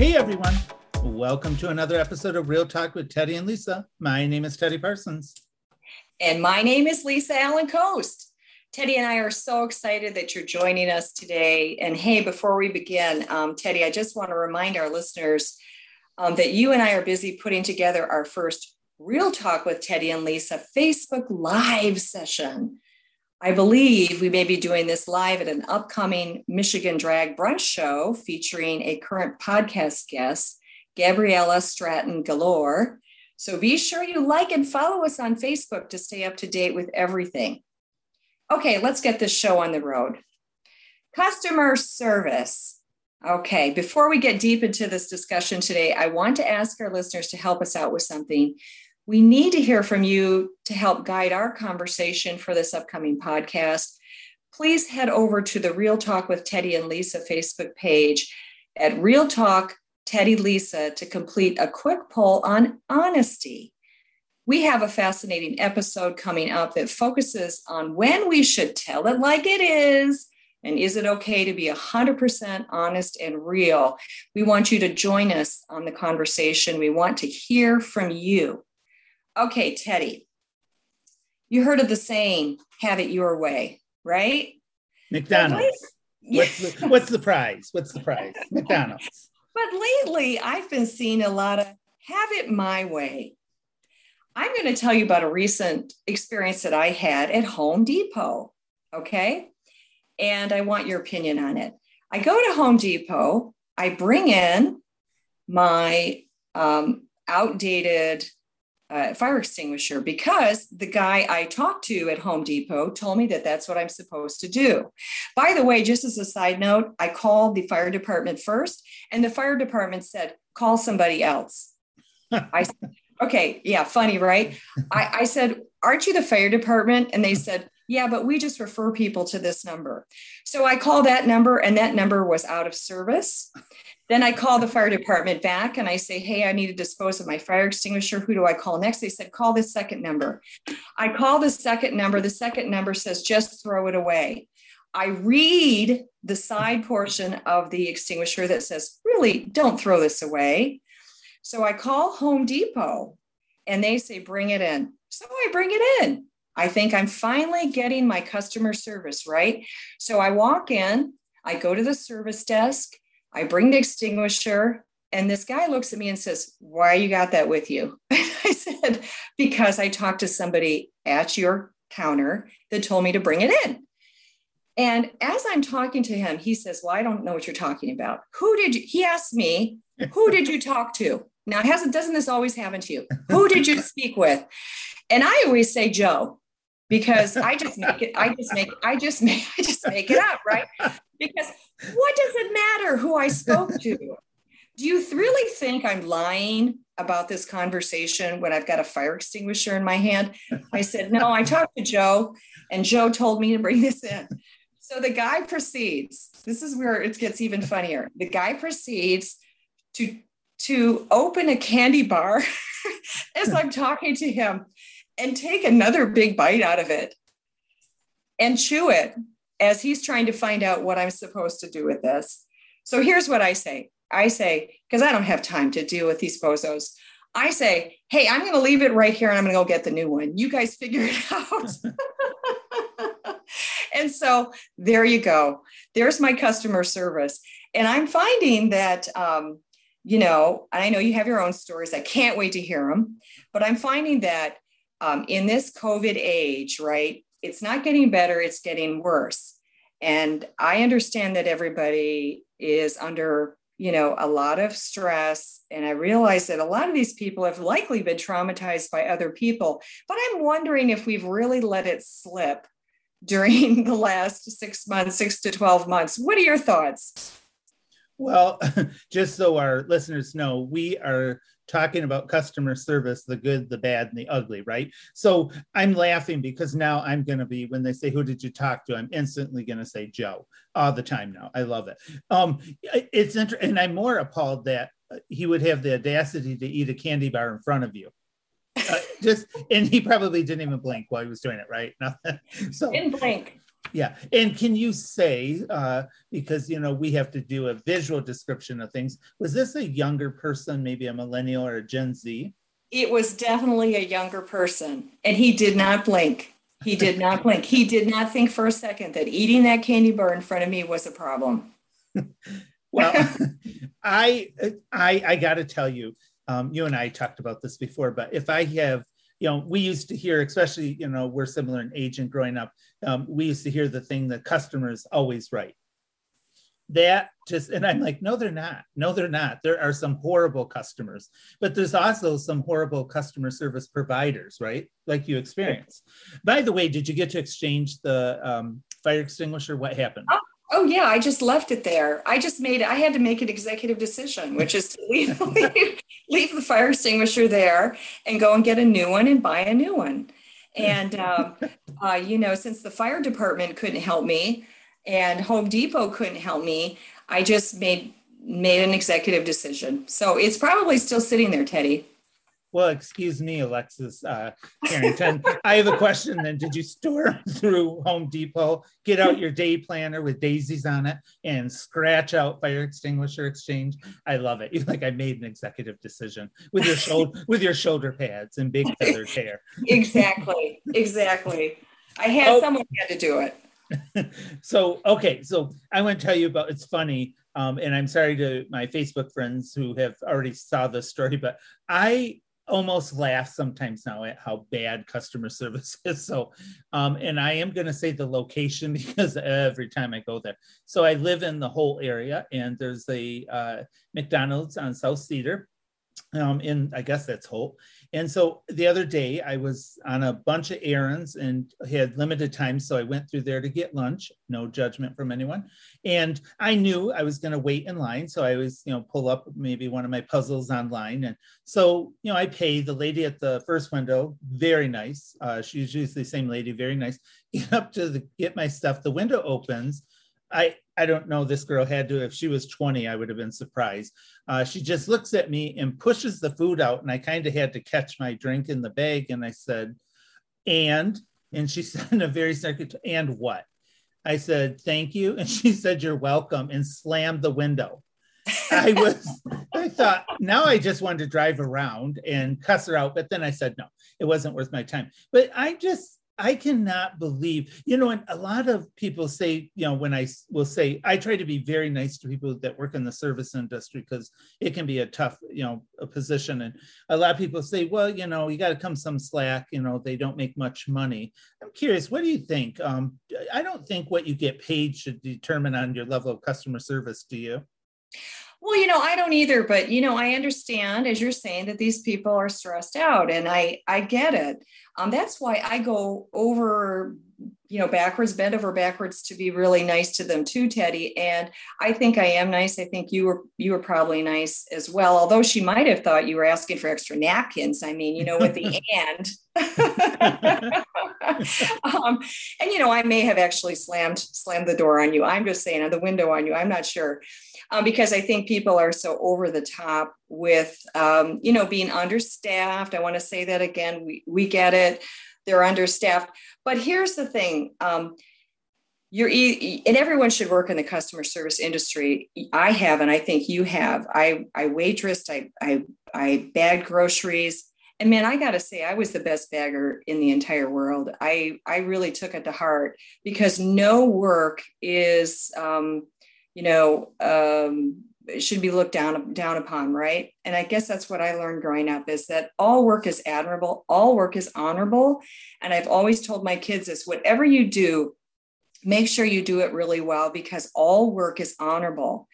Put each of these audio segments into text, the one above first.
Hey everyone, welcome to another episode of Real Talk with Teddy and Lisa. My name is Teddy Parsons. And my name is Lisa Allen Coast. Teddy and I are so excited that you're joining us today. And hey, before we begin, um, Teddy, I just want to remind our listeners um, that you and I are busy putting together our first Real Talk with Teddy and Lisa Facebook Live session. I believe we may be doing this live at an upcoming Michigan Drag Brunch show featuring a current podcast guest, Gabriella Stratton Galore. So be sure you like and follow us on Facebook to stay up to date with everything. Okay, let's get this show on the road. Customer service. Okay, before we get deep into this discussion today, I want to ask our listeners to help us out with something we need to hear from you to help guide our conversation for this upcoming podcast. Please head over to the Real Talk with Teddy and Lisa Facebook page at Real Talk Teddy Lisa to complete a quick poll on honesty. We have a fascinating episode coming up that focuses on when we should tell it like it is and is it okay to be 100% honest and real? We want you to join us on the conversation. We want to hear from you. Okay, Teddy, you heard of the saying, have it your way, right? McDonald's. What's the, what's the prize? What's the prize? McDonald's. But lately, I've been seeing a lot of have it my way. I'm going to tell you about a recent experience that I had at Home Depot. Okay. And I want your opinion on it. I go to Home Depot, I bring in my um, outdated uh, fire extinguisher because the guy I talked to at Home Depot told me that that's what I'm supposed to do. By the way, just as a side note, I called the fire department first, and the fire department said, call somebody else. I said, okay, yeah, funny, right? I, I said, aren't you the fire department? And they said, yeah, but we just refer people to this number. So I called that number, and that number was out of service. Then I call the fire department back and I say, Hey, I need to dispose of my fire extinguisher. Who do I call next? They said, Call this second number. I call the second number. The second number says, Just throw it away. I read the side portion of the extinguisher that says, Really, don't throw this away. So I call Home Depot and they say, Bring it in. So I bring it in. I think I'm finally getting my customer service right. So I walk in, I go to the service desk. I bring the extinguisher, and this guy looks at me and says, Why you got that with you? I said, Because I talked to somebody at your counter that told me to bring it in. And as I'm talking to him, he says, Well, I don't know what you're talking about. Who did you? He asked me, Who did you talk to? Now, hasn't doesn't this always happen to you? Who did you speak with? And I always say Joe because I just make it, I just make, I just make, I just make it up, right? Because what does it matter who I spoke to? Do you really think I'm lying about this conversation when I've got a fire extinguisher in my hand? I said, No, I talked to Joe, and Joe told me to bring this in. So the guy proceeds. This is where it gets even funnier. The guy proceeds to to open a candy bar as I'm talking to him and take another big bite out of it and chew it as he's trying to find out what I'm supposed to do with this. So here's what I say I say, because I don't have time to deal with these bozos. I say, hey, I'm going to leave it right here and I'm going to go get the new one. You guys figure it out. and so there you go. There's my customer service. And I'm finding that, um, you know, I know you have your own stories. I can't wait to hear them. But I'm finding that um, in this COVID age, right, it's not getting better, it's getting worse. And I understand that everybody is under, you know, a lot of stress. And I realize that a lot of these people have likely been traumatized by other people. But I'm wondering if we've really let it slip during the last six months, six to 12 months. What are your thoughts? Well, just so our listeners know, we are talking about customer service the good, the bad, and the ugly, right? So I'm laughing because now I'm going to be, when they say, Who did you talk to? I'm instantly going to say Joe all the time now. I love it. Um, it's interesting. And I'm more appalled that he would have the audacity to eat a candy bar in front of you. Uh, just and he probably didn't even blink while he was doing it, right? So didn't blink. Yeah. And can you say, uh, because, you know, we have to do a visual description of things, was this a younger person, maybe a millennial or a Gen Z? It was definitely a younger person. And he did not blink. He did not blink. He did not think for a second that eating that candy bar in front of me was a problem. well, I, I, I got to tell you, um, you and I talked about this before, but if I have you know, we used to hear, especially, you know, we're similar in age and growing up, um, we used to hear the thing that customers always right. That just, and I'm like, no, they're not. No, they're not. There are some horrible customers, but there's also some horrible customer service providers, right? Like you experience. By the way, did you get to exchange the um, fire extinguisher? What happened? Oh, Oh yeah, I just left it there. I just made I had to make an executive decision, which is to leave, leave, leave the fire extinguisher there and go and get a new one and buy a new one. And um, uh, you know, since the fire department couldn't help me and Home Depot couldn't help me, I just made made an executive decision. So it's probably still sitting there, Teddy. Well, excuse me, Alexis uh, Carrington. I have a question. Then, did you store through Home Depot, get out your day planner with daisies on it, and scratch out fire extinguisher exchange? I love it. You like I made an executive decision with your shoulder with your shoulder pads and big feathered hair. exactly, exactly. I had oh. someone had to do it. so okay, so I want to tell you about. It's funny. Um, and I'm sorry to my Facebook friends who have already saw this story, but I almost laugh sometimes now at how bad customer service is. So, um, and I am going to say the location because every time I go there. So I live in the Holt area, and there's a uh, McDonald's on South Cedar, um, in I guess that's Holt. And so the other day I was on a bunch of errands and had limited time. So I went through there to get lunch, no judgment from anyone. And I knew I was going to wait in line. So I was, you know, pull up maybe one of my puzzles online. And so, you know, I pay the lady at the first window, very nice. Uh, she's usually the same lady, very nice. Get up to the, get my stuff. The window opens. I I don't know. This girl had to. If she was 20, I would have been surprised. Uh, she just looks at me and pushes the food out, and I kind of had to catch my drink in the bag. And I said, "And," and she said in a very second, "And what?" I said, "Thank you," and she said, "You're welcome," and slammed the window. I was, I thought, now I just wanted to drive around and cuss her out, but then I said, no, it wasn't worth my time. But I just I cannot believe, you know, and a lot of people say, you know, when I will say, I try to be very nice to people that work in the service industry because it can be a tough, you know, a position. And a lot of people say, well, you know, you got to come some slack, you know, they don't make much money. I'm curious, what do you think? Um, I don't think what you get paid should determine on your level of customer service, do you? Well, you know, I don't either, but you know, I understand as you're saying that these people are stressed out, and I I get it. Um, that's why I go over, you know, backwards, bend over backwards to be really nice to them too, Teddy. And I think I am nice. I think you were you were probably nice as well. Although she might have thought you were asking for extra napkins. I mean, you know, with the and. um, and you know, I may have actually slammed slammed the door on you. I'm just saying, on the window on you. I'm not sure um, because I think people are so over the top with, um, you know, being understaffed. I want to say that again. We, we get it. They're understaffed. But here's the thing. Um, you're and everyone should work in the customer service industry. I have, and I think you have. I I waitressed. I I I bagged groceries. And man, I got to say, I was the best bagger in the entire world. I I really took it to heart because no work is um, you know, um, should be looked down down upon, right? And I guess that's what I learned growing up is that all work is admirable, all work is honorable, and I've always told my kids this: whatever you do, make sure you do it really well because all work is honorable.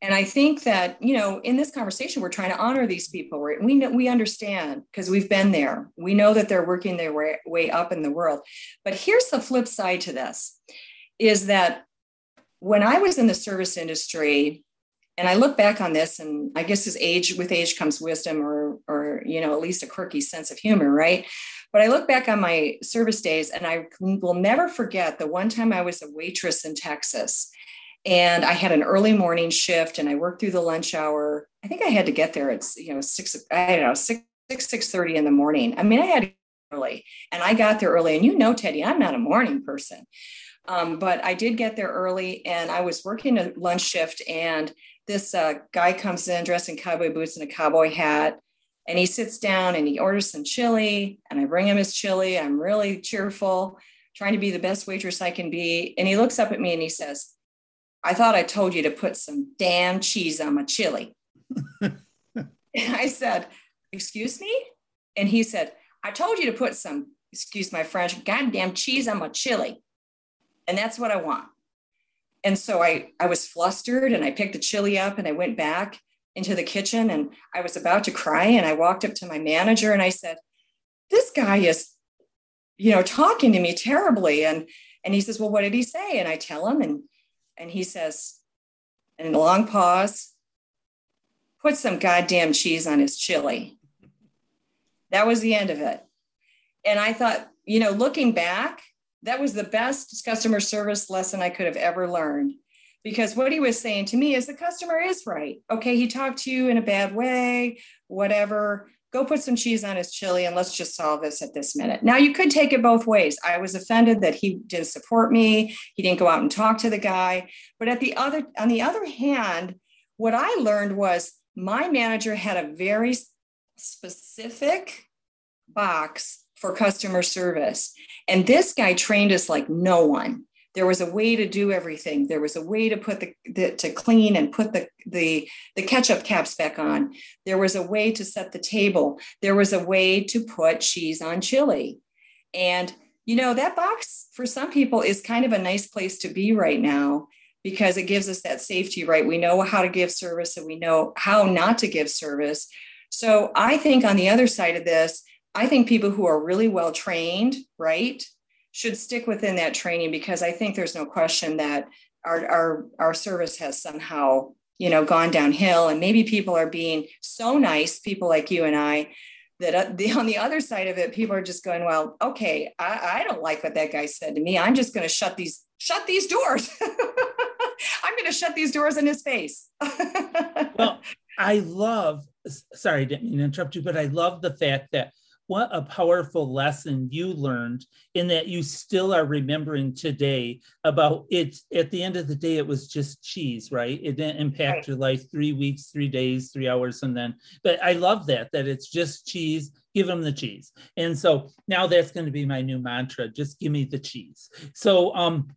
And I think that you know, in this conversation, we're trying to honor these people. Right? We know we understand because we've been there. We know that they're working their way, way up in the world. But here's the flip side to this: is that when I was in the service industry, and I look back on this, and I guess as age with age comes wisdom, or or you know at least a quirky sense of humor, right? But I look back on my service days, and I will never forget the one time I was a waitress in Texas, and I had an early morning shift, and I worked through the lunch hour. I think I had to get there at you know six, I don't know six six six thirty in the morning. I mean, I had early, and I got there early, and you know, Teddy, I'm not a morning person. Um, but I did get there early and I was working a lunch shift and this uh, guy comes in dressed in cowboy boots and a cowboy hat and he sits down and he orders some chili and I bring him his chili. I'm really cheerful, trying to be the best waitress I can be. And he looks up at me and he says, I thought I told you to put some damn cheese on my chili. and I said, Excuse me? And he said, I told you to put some, excuse my French, goddamn cheese on my chili. And that's what I want. And so I, I was flustered and I picked the chili up and I went back into the kitchen and I was about to cry. And I walked up to my manager and I said, This guy is, you know, talking to me terribly. And and he says, Well, what did he say? And I tell him, and and he says, in a long pause, put some goddamn cheese on his chili. That was the end of it. And I thought, you know, looking back, that was the best customer service lesson I could have ever learned. Because what he was saying to me is the customer is right. Okay, he talked to you in a bad way, whatever. Go put some cheese on his chili and let's just solve this at this minute. Now, you could take it both ways. I was offended that he didn't support me. He didn't go out and talk to the guy. But at the other, on the other hand, what I learned was my manager had a very specific box for customer service. And this guy trained us like no one. There was a way to do everything. There was a way to put the, the, to clean and put the, the the ketchup caps back on. There was a way to set the table. There was a way to put cheese on chili. And you know that box for some people is kind of a nice place to be right now because it gives us that safety right. We know how to give service and we know how not to give service. So I think on the other side of this, I think people who are really well trained, right, should stick within that training because I think there's no question that our, our, our service has somehow, you know, gone downhill. And maybe people are being so nice, people like you and I, that uh, on the other side of it, people are just going, well, okay, I, I don't like what that guy said to me. I'm just going to shut these, shut these doors. I'm going to shut these doors in his face. well, I love, sorry, I didn't mean to interrupt you, but I love the fact that what a powerful lesson you learned in that you still are remembering today about it at the end of the day it was just cheese right? It didn't impact right. your life three weeks three days three hours and then but i love that that it's just cheese. Give them the cheese. And so now that's going to be my new mantra just give me the cheese. So um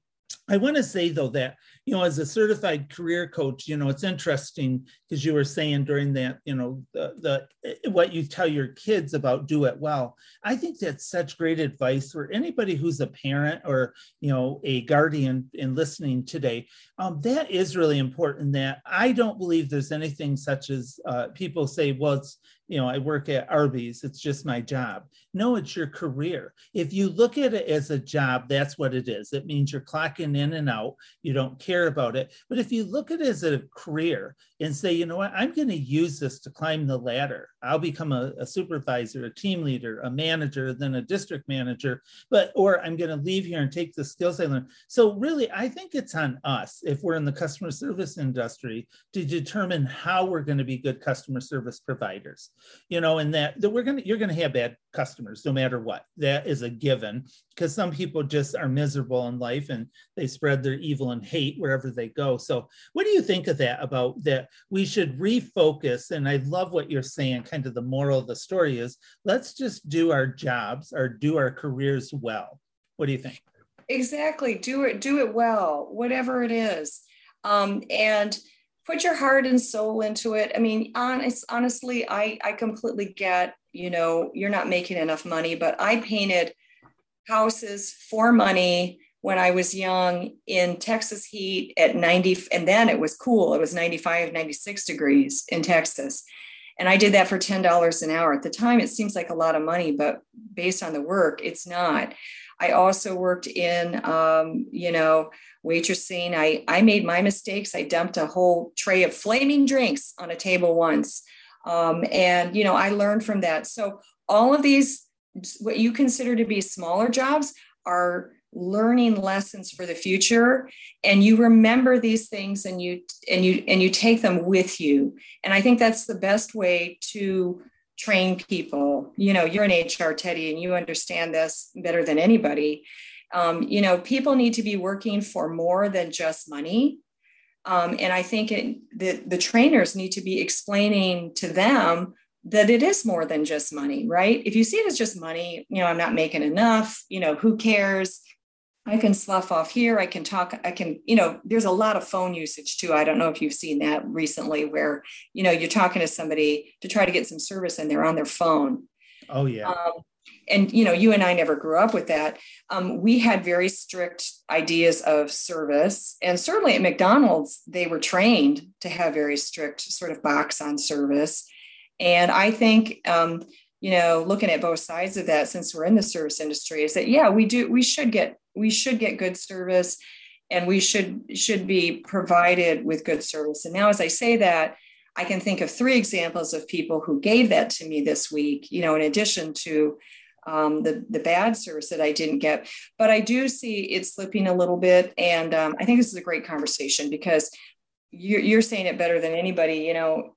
I want to say though that you know as a certified career coach, you know it's interesting because you were saying during that you know the, the eh, what you tell your kids about do it well. I think that's such great advice for anybody who's a parent or you know a guardian in listening today. Um, that is really important. That I don't believe there's anything such as uh, people say, well, it's you know, I work at Arby's, it's just my job. No, it's your career. If you look at it as a job, that's what it is. It means you're clocking in and out, you don't care about it. But if you look at it as a career and say, you know what, I'm going to use this to climb the ladder, I'll become a, a supervisor, a team leader, a manager, then a district manager, but or I'm going to leave here and take the skills I learned. So really, I think it's on us if we're in the customer service industry to determine how we're going to be good customer service providers you know, and that, that we're to, you're to have bad customers no matter what. That is a given because some people just are miserable in life and they spread their evil and hate wherever they go. So, what do you think of that about that? We should refocus. And I love what you're saying. Kind of the moral of the story is let's just do our jobs or do our careers well. What do you think? Exactly. Do it, do it well, whatever it is. Um, and put your heart and soul into it. I mean, honest, honestly, I, I completely get, you know, you're not making enough money, but I painted houses for money when I was young in Texas heat at 90, and then it was cool. It was 95, 96 degrees in Texas. And I did that for $10 an hour. At the time, it seems like a lot of money, but based on the work, it's not. I also worked in, um, you know, waitressing. I, I made my mistakes. I dumped a whole tray of flaming drinks on a table once. Um, and, you know, I learned from that. So all of these, what you consider to be smaller jobs are learning lessons for the future and you remember these things and you and you and you take them with you and i think that's the best way to train people you know you're an hr teddy and you understand this better than anybody Um, you know, people need to be working for more than just money. Um, and I think it, the, the trainers need to be explaining to them that it is more than just money, right? If you see it as just money, you know, I'm not making enough, you know, who cares? I can slough off here. I can talk. I can, you know, there's a lot of phone usage too. I don't know if you've seen that recently where, you know, you're talking to somebody to try to get some service and they're on their phone. Oh, yeah. Um, and, you know, you and I never grew up with that. Um, we had very strict ideas of service. And certainly at McDonald's, they were trained to have very strict sort of box on service. And I think, um, you know, looking at both sides of that, since we're in the service industry, is that yeah, we do we should get we should get good service, and we should should be provided with good service. And now, as I say that, I can think of three examples of people who gave that to me this week. You know, in addition to um, the the bad service that I didn't get, but I do see it slipping a little bit, and um, I think this is a great conversation because you're, you're saying it better than anybody you know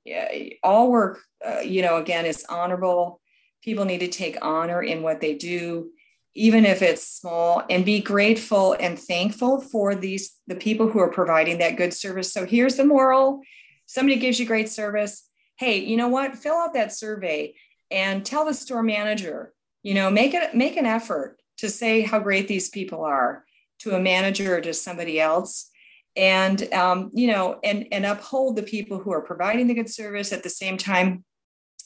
all work uh, you know again is honorable people need to take honor in what they do even if it's small and be grateful and thankful for these the people who are providing that good service. So here's the moral. Somebody gives you great service. Hey you know what? Fill out that survey and tell the store manager you know make it make an effort to say how great these people are to a manager or to somebody else. And um, you know and and uphold the people who are providing the good service. At the same time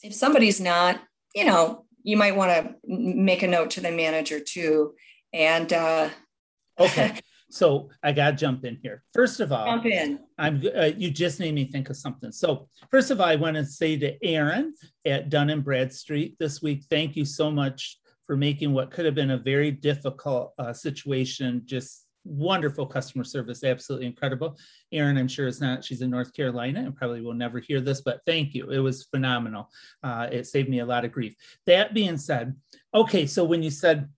if somebody's not you know you might want to make a note to the manager too. And uh okay. So i gotta jump in here. First of all jump in. I'm uh, you just made me think of something. So first of all i want to say to Erin at dun and bradstreet this week thank you so much for making what could have been a very difficult uh, situation just wonderful customer service, absolutely incredible. Erin, I'm sure is not, she's in North Carolina and probably will never hear this, but thank you. It was phenomenal. Uh, it saved me a lot of grief. That being said, okay, so when you said,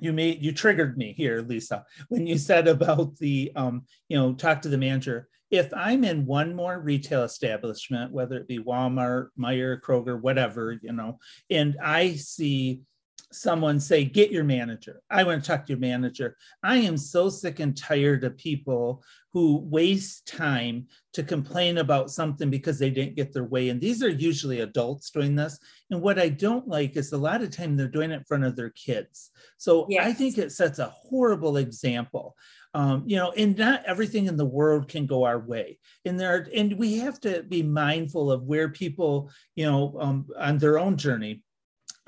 you made you triggered me here lisa when you said about the um you know talk to the manager if i'm in one more retail establishment whether it be walmart Meijer kroger whatever you know and i see someone say, get your manager. I want to talk to your manager. I am so sick and tired of people who waste time to complain about something because they didn't get their way. And these are usually adults doing this. And what I don't like is a lot of time they're doing it in front of their kids. So yes. I think it sets a horrible example. Um, you know, and not everything in the world can go our way. And there, and we have to be mindful of where people, you know, um, on their own journey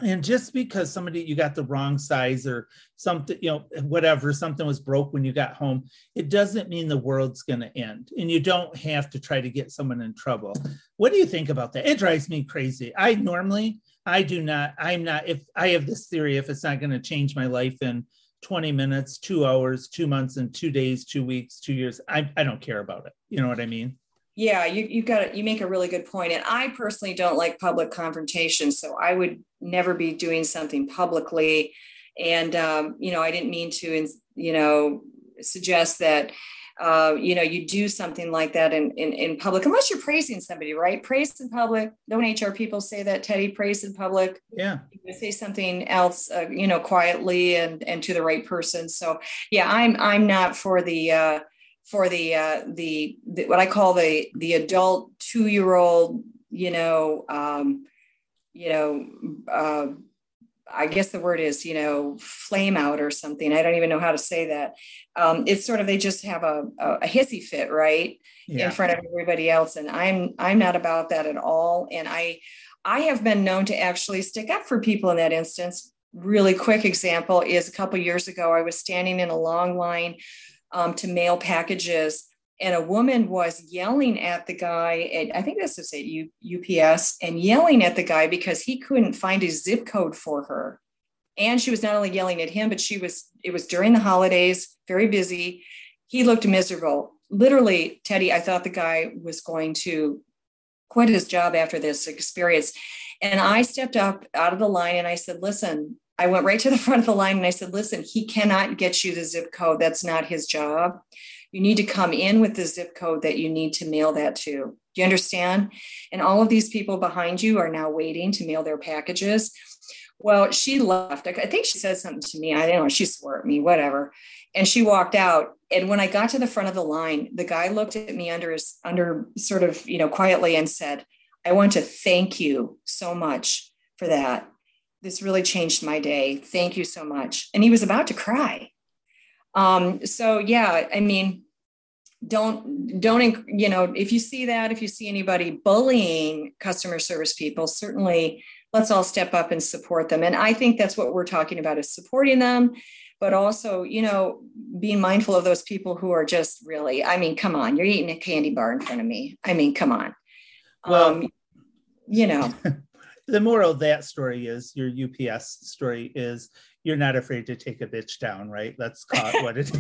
and just because somebody you got the wrong size or something you know whatever something was broke when you got home it doesn't mean the world's going to end and you don't have to try to get someone in trouble. What do you think about that? It drives me crazy. I normally i do not i'm not if i have this theory if it's not going to change my life in 20 minutes two hours two months and two days two weeks two years i, I don't care about it. You know what i mean yeah you, you got you make a really good point and i personally don't like public confrontation so i would never be doing something publicly. And um, you know i didn't mean to you know suggest that uh, you know you do something like that in, in in public unless you're praising somebody right? Praise in public don't hr people say that teddy? Praise in public. Yeah. Say something else uh, you know quietly and and to the right person so yeah i'm i'm not for the uh for the uh, the, the what I call the the adult two year old, you know, um, you know, uh, I guess the word is, you know, flame out or something. I don't even know how to say that. Um, it's sort of they just have a, a, a hissy fit, right, yeah. in front of everybody else, and I'm I'm not about that at all. And I I have been known to actually stick up for people in that instance. Really quick example is a couple years ago, I was standing in a long line um, to mail packages. And a woman was yelling at the guy at, I think this is at U, UPS, and yelling at the guy because he couldn't find a zip code for her. And she was not only yelling at him, but she was, it was during the holidays, very busy. He looked miserable. Literally, Teddy, I thought the guy was going to quit his job after this experience. And I stepped up out of the line and I said, Listen, I went right to the front of the line and I said, listen, he cannot get you the zip code. That's not his job. You need to come in with the zip code that you need to mail that to. Do you understand? And all of these people behind you are now waiting to mail their packages. Well, she left. I think she said something to me. I don't know. She swore at me, whatever. And she walked out. And when I got to the front of the line, the guy looked at me under his under sort of, you know, quietly and said, I want to thank you so much for that. This really changed my day. Thank you so much. And he was about to cry. Um, so yeah, I mean, don't don't you know if you see that if you see anybody bullying customer service people certainly let's all step up and support them and i think that's what we're talking about is supporting them but also you know being mindful of those people who are just really i mean come on you're eating a candy bar in front of me i mean come on well um, you know the moral of that story is your ups story is you're not afraid to take a bitch down, right? Let's call it what it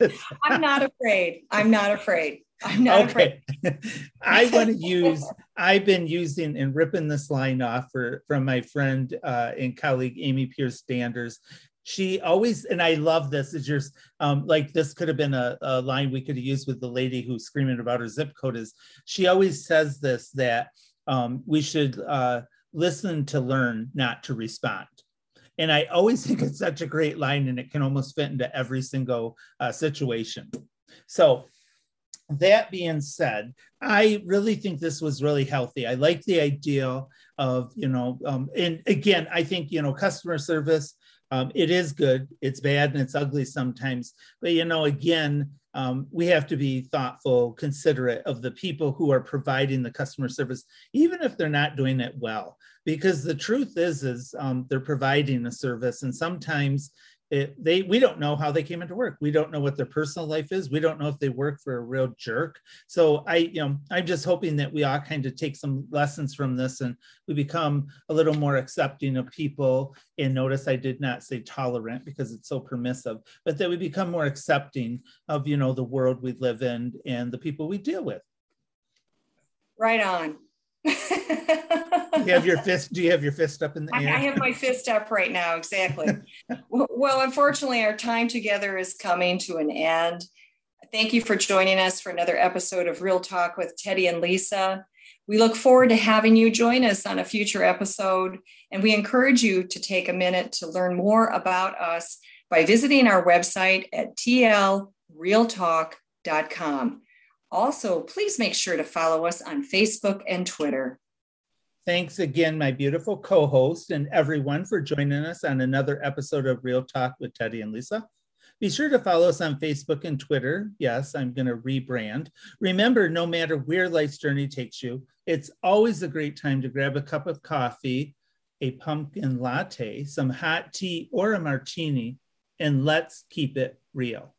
is. I'm not afraid. I'm not afraid. I'm not okay. afraid. I want to use, I've been using and ripping this line off for, from my friend uh, and colleague, Amy Pierce Standers. She always, and I love this, is yours, um, like this could have been a, a line we could have used with the lady who's screaming about her zip code is she always says this, that um, we should uh, listen to learn, not to respond and I always think it's such a great line, and it can almost fit into every single uh, situation. So, that being said, I really think this was really healthy. I like the idea of, you know, um, and again, I think, you know, customer service, um, it is good, it's bad, and it's ugly sometimes. But, you know, again, um, we have to be thoughtful, considerate of the people who are providing the customer service, even if they're not doing it well. Because the truth is, is um, they're providing a service, and sometimes it, they we don't know how they came into work. We don't know what their personal life is. We don't know if they work for a real jerk. So i you know i'm just hoping that we all kind of take some lessons from this and we become a little more accepting of people. And notice i did not say tolerant because it's so permissive but that we become more accepting of you know the world we live in and the people we deal with. Right on you have your fist do you have your fist up in the air? I have my fist up right now exactly. Well unfortunately our time together is coming to an end. Thank you for joining us for another episode of real talk with teddy and lisa. We look forward to having you join us on a future episode and we encourage you to take a minute to learn more about us by visiting our website at tlrealtalk.com also, please make sure to follow us on Facebook and Twitter. Thanks again, my beautiful co host, and everyone for joining us on another episode of Real Talk with Teddy and Lisa. Be sure to follow us on Facebook and Twitter. Yes, I'm going to rebrand. Remember, no matter where life's journey takes you, it's always a great time to grab a cup of coffee, a pumpkin latte, some hot tea, or a martini, and let's keep it real.